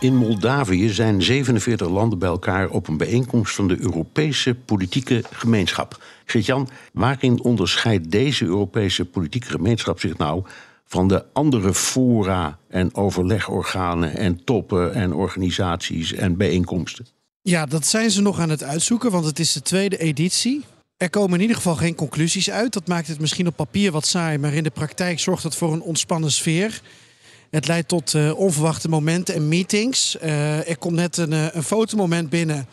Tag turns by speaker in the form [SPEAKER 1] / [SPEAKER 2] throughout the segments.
[SPEAKER 1] In Moldavië zijn 47 landen bij elkaar op een bijeenkomst van de Europese politieke gemeenschap. Geert-Jan, waarin onderscheidt deze Europese politieke gemeenschap zich nou van de andere fora en overlegorganen en toppen en organisaties en bijeenkomsten?
[SPEAKER 2] Ja, dat zijn ze nog aan het uitzoeken, want het is de tweede editie. Er komen in ieder geval geen conclusies uit. Dat maakt het misschien op papier wat saai, maar in de praktijk zorgt het voor een ontspannen sfeer. Het leidt tot uh, onverwachte momenten en meetings. Uh, er komt net een, uh, een fotomoment binnen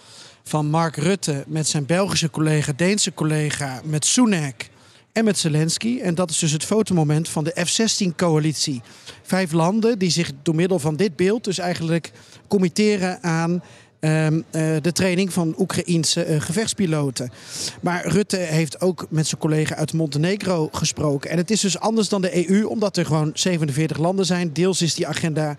[SPEAKER 2] van Mark Rutte met zijn Belgische collega, Deense collega, met Sunak en met Zelensky. En dat is dus het fotomoment van de F-16-coalitie. Vijf landen die zich door middel van dit beeld dus eigenlijk committeren aan de training van Oekraïense uh, gevechtspiloten. Maar Rutte heeft ook met zijn collega uit Montenegro gesproken. En het is dus anders dan de EU, omdat er gewoon 47 landen zijn. Deels is die agenda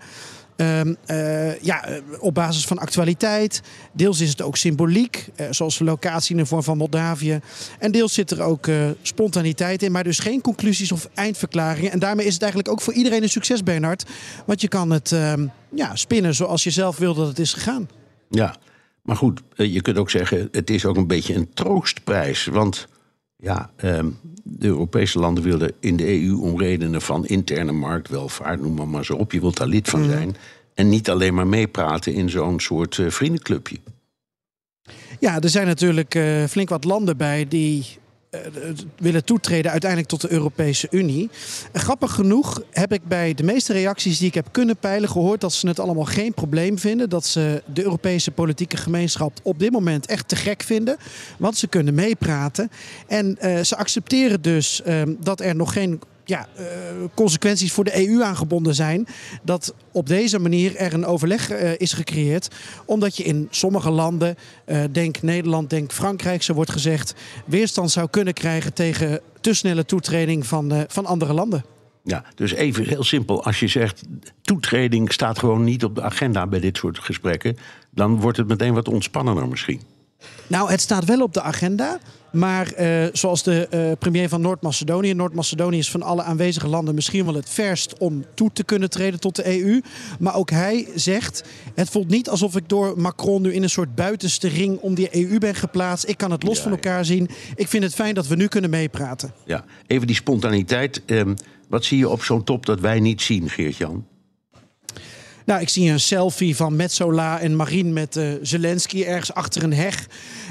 [SPEAKER 2] Um, uh, ja, op basis van actualiteit. Deels is het ook symboliek, zoals de locatie in de vorm van Moldavië. En deels zit er ook spontaniteit in, maar dus geen conclusies of eindverklaringen. En daarmee is het eigenlijk ook voor iedereen een succes, Bernard. Want je kan het um, ja, spinnen zoals je zelf wil dat het is gegaan.
[SPEAKER 1] Ja, maar goed, je kunt ook zeggen, het is ook een beetje een troostprijs. Want ja, um, de Europese landen willen in de EU om redenen van interne marktwelvaart, noem maar, maar zo op. Je wilt daar lid van
[SPEAKER 2] Mhm.
[SPEAKER 1] zijn. En niet alleen maar meepraten in zo'n soort uh, vriendenclubje.
[SPEAKER 2] Ja, er zijn natuurlijk uh, flink wat landen bij die willen toetreden uiteindelijk tot de Europese Unie. En grappig genoeg heb ik bij de meeste reacties die ik heb kunnen peilen gehoord dat ze het allemaal geen probleem vinden. Dat ze de Europese politieke gemeenschap op dit moment echt te gek vinden. Want ze kunnen meepraten. En uh, ze accepteren dus uh, dat er nog geen ja, uh, consequenties voor de EU aangebonden zijn. Dat op deze manier er een overleg uh, is gecreëerd. Omdat je in sommige landen, uh, denk Nederland, denk Frankrijk, zo wordt gezegd, weerstand zou kunnen krijgen tegen te snelle toetreding van, van andere landen.
[SPEAKER 1] Ja, dus even heel simpel. Als je zegt toetreding staat gewoon niet op de agenda bij dit soort gesprekken, dan wordt het meteen wat ontspannender misschien.
[SPEAKER 2] Nou, het staat wel op de agenda. Maar uh, zoals de uh, premier van Noord-Macedonië. Noord-Macedonië is van alle aanwezige landen misschien wel het verst om toe te kunnen treden tot de EU. Maar ook hij zegt: Het voelt niet alsof ik door Macron nu in een soort buitenste ring om die EU ben geplaatst. Ik kan het los ja, van elkaar ja. zien. Ik vind het fijn dat we nu kunnen meepraten.
[SPEAKER 1] Ja, even die spontaniteit. Um, wat zie je op zo'n top dat wij niet zien, Geert-Jan?
[SPEAKER 2] Nou, ik zie een selfie van Metzola en Marine met uh, Zelensky ergens achter een heg.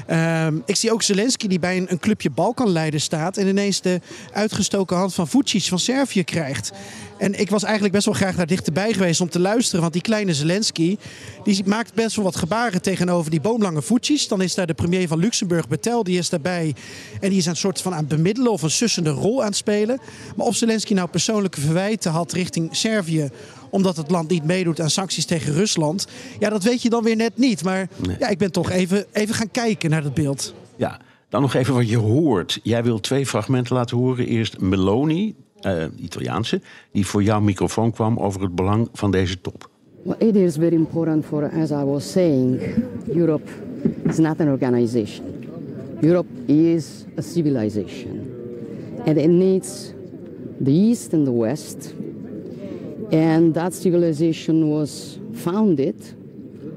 [SPEAKER 2] Uh, ik zie ook Zelensky die bij een, een clubje Balkanleiden staat... en ineens de uitgestoken hand van Vucic van Servië krijgt. En ik was eigenlijk best wel graag daar dichterbij geweest om te luisteren. Want die kleine Zelensky die maakt best wel wat gebaren tegenover die boomlange Vucic. Dan is daar de premier van Luxemburg, Betel, die is daarbij. En die is een soort van aan het bemiddelen of een sussende rol aan het spelen. Maar of Zelensky nou persoonlijke verwijten had richting Servië omdat het land niet meedoet aan sancties tegen Rusland. Ja, dat weet je dan weer net niet. Maar nee. ja, ik ben toch even, even gaan kijken naar dat beeld.
[SPEAKER 1] Ja, dan nog even wat je hoort. Jij wil twee fragmenten laten horen. Eerst Meloni, uh, Italiaanse, die voor jouw microfoon kwam over het belang van deze top.
[SPEAKER 3] Well, it is very important for, as I was saying, Europe is not an organization. Europe is a civilization. And it needs the East and the West And that civilization was founded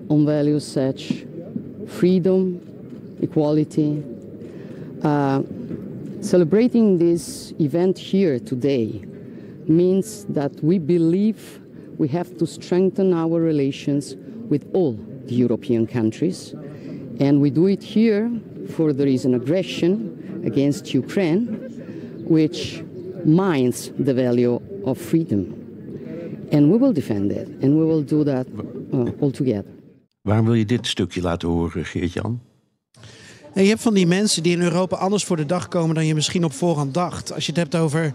[SPEAKER 3] on values such as freedom, equality. Uh, celebrating this event here today means that we believe we have to strengthen our relations with all the European countries. And we do it here for there is an aggression against Ukraine, which mines the value of freedom. And we will defend it. And we will do that uh, all together.
[SPEAKER 1] Waarom wil je dit stukje laten horen, Geert-Jan?
[SPEAKER 2] En je hebt van die mensen die in Europa anders voor de dag komen dan je misschien op voorhand dacht. Als je het hebt over,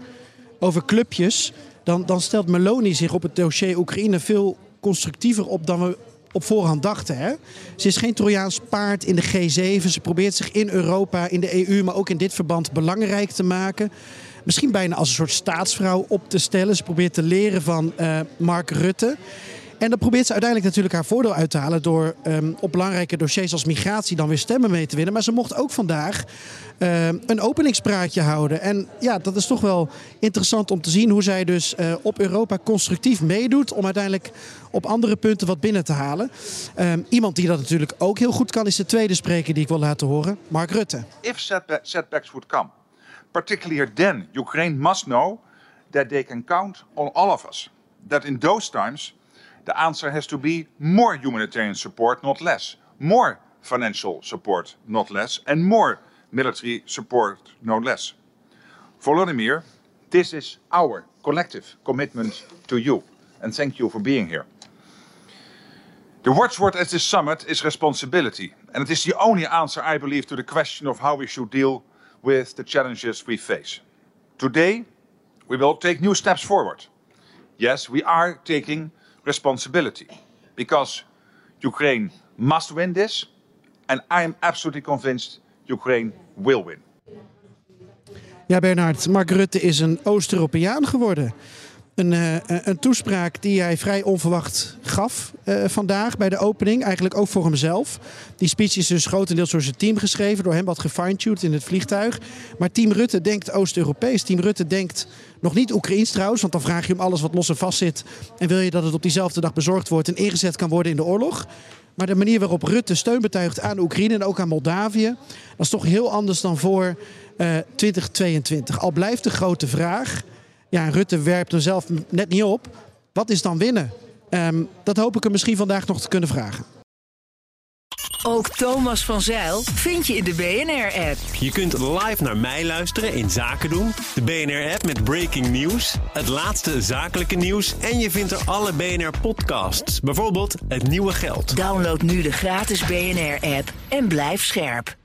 [SPEAKER 2] over clubjes, dan, dan stelt Meloni zich op het dossier Oekraïne veel constructiever op dan we op voorhand dachten. Hè? Ze is geen Trojaans paard in de G7. Ze probeert zich in Europa, in de EU, maar ook in dit verband belangrijk te maken. Misschien bijna als een soort staatsvrouw op te stellen. Ze probeert te leren van uh, Mark Rutte. En dan probeert ze uiteindelijk natuurlijk haar voordeel uit te halen door um, op belangrijke dossiers als migratie dan weer stemmen mee te winnen. Maar ze mocht ook vandaag uh, een openingspraatje houden. En ja, dat is toch wel interessant om te zien hoe zij dus uh, op Europa constructief meedoet om uiteindelijk op andere punten wat binnen te halen. Um, iemand die dat natuurlijk ook heel goed kan is de tweede spreker die ik wil laten horen, Mark Rutte.
[SPEAKER 4] If setbacks would come, particularly then, Ukraine must know that they can count on all of us. That in those times the answer has to be more humanitarian support, not less. More financial support, not less. And more military support, no less. Volodymyr, this is our collective commitment to you. And thank you for being here. The watchword at this summit is responsibility. And it is the only answer, I believe, to the question of how we should deal with the challenges we face. Today, we will take new steps forward. Yes, we are taking responsibility because Ukraine must win this, and I am absolutely convinced Ukraine will win.
[SPEAKER 2] Ja, Bernard, Mark Rutte is een Oost-Europeaan geworden. Een, uh, een toespraak die hij vrij onverwacht gaf uh, vandaag bij de opening. Eigenlijk ook voor hemzelf. Die speech is dus grotendeels door zijn team geschreven. Door hem wat gefine-tuned in het vliegtuig. Maar Team Rutte denkt Oost-Europees. Team Rutte denkt nog niet Oekraïens trouwens. Want dan vraag je hem alles wat los en vast zit. En wil je dat het op diezelfde dag bezorgd wordt en ingezet kan worden in de oorlog. Maar de manier waarop Rutte steun betuigt aan Oekraïne en ook aan Moldavië. Dat is toch heel anders dan voor uh, 2022. Al blijft de grote vraag ja, Rutte werpt er zelf net niet op. Wat is dan winnen? Um, dat hoop ik hem misschien vandaag nog te kunnen vragen.
[SPEAKER 5] Ook Thomas van Zeil vind je in de BNR-app.
[SPEAKER 6] Je kunt live naar mij luisteren in Zaken doen. De BNR-app met breaking news, het laatste zakelijke nieuws... en je vindt er alle BNR-podcasts, bijvoorbeeld Het Nieuwe Geld.
[SPEAKER 5] Download nu de gratis BNR-app en blijf scherp.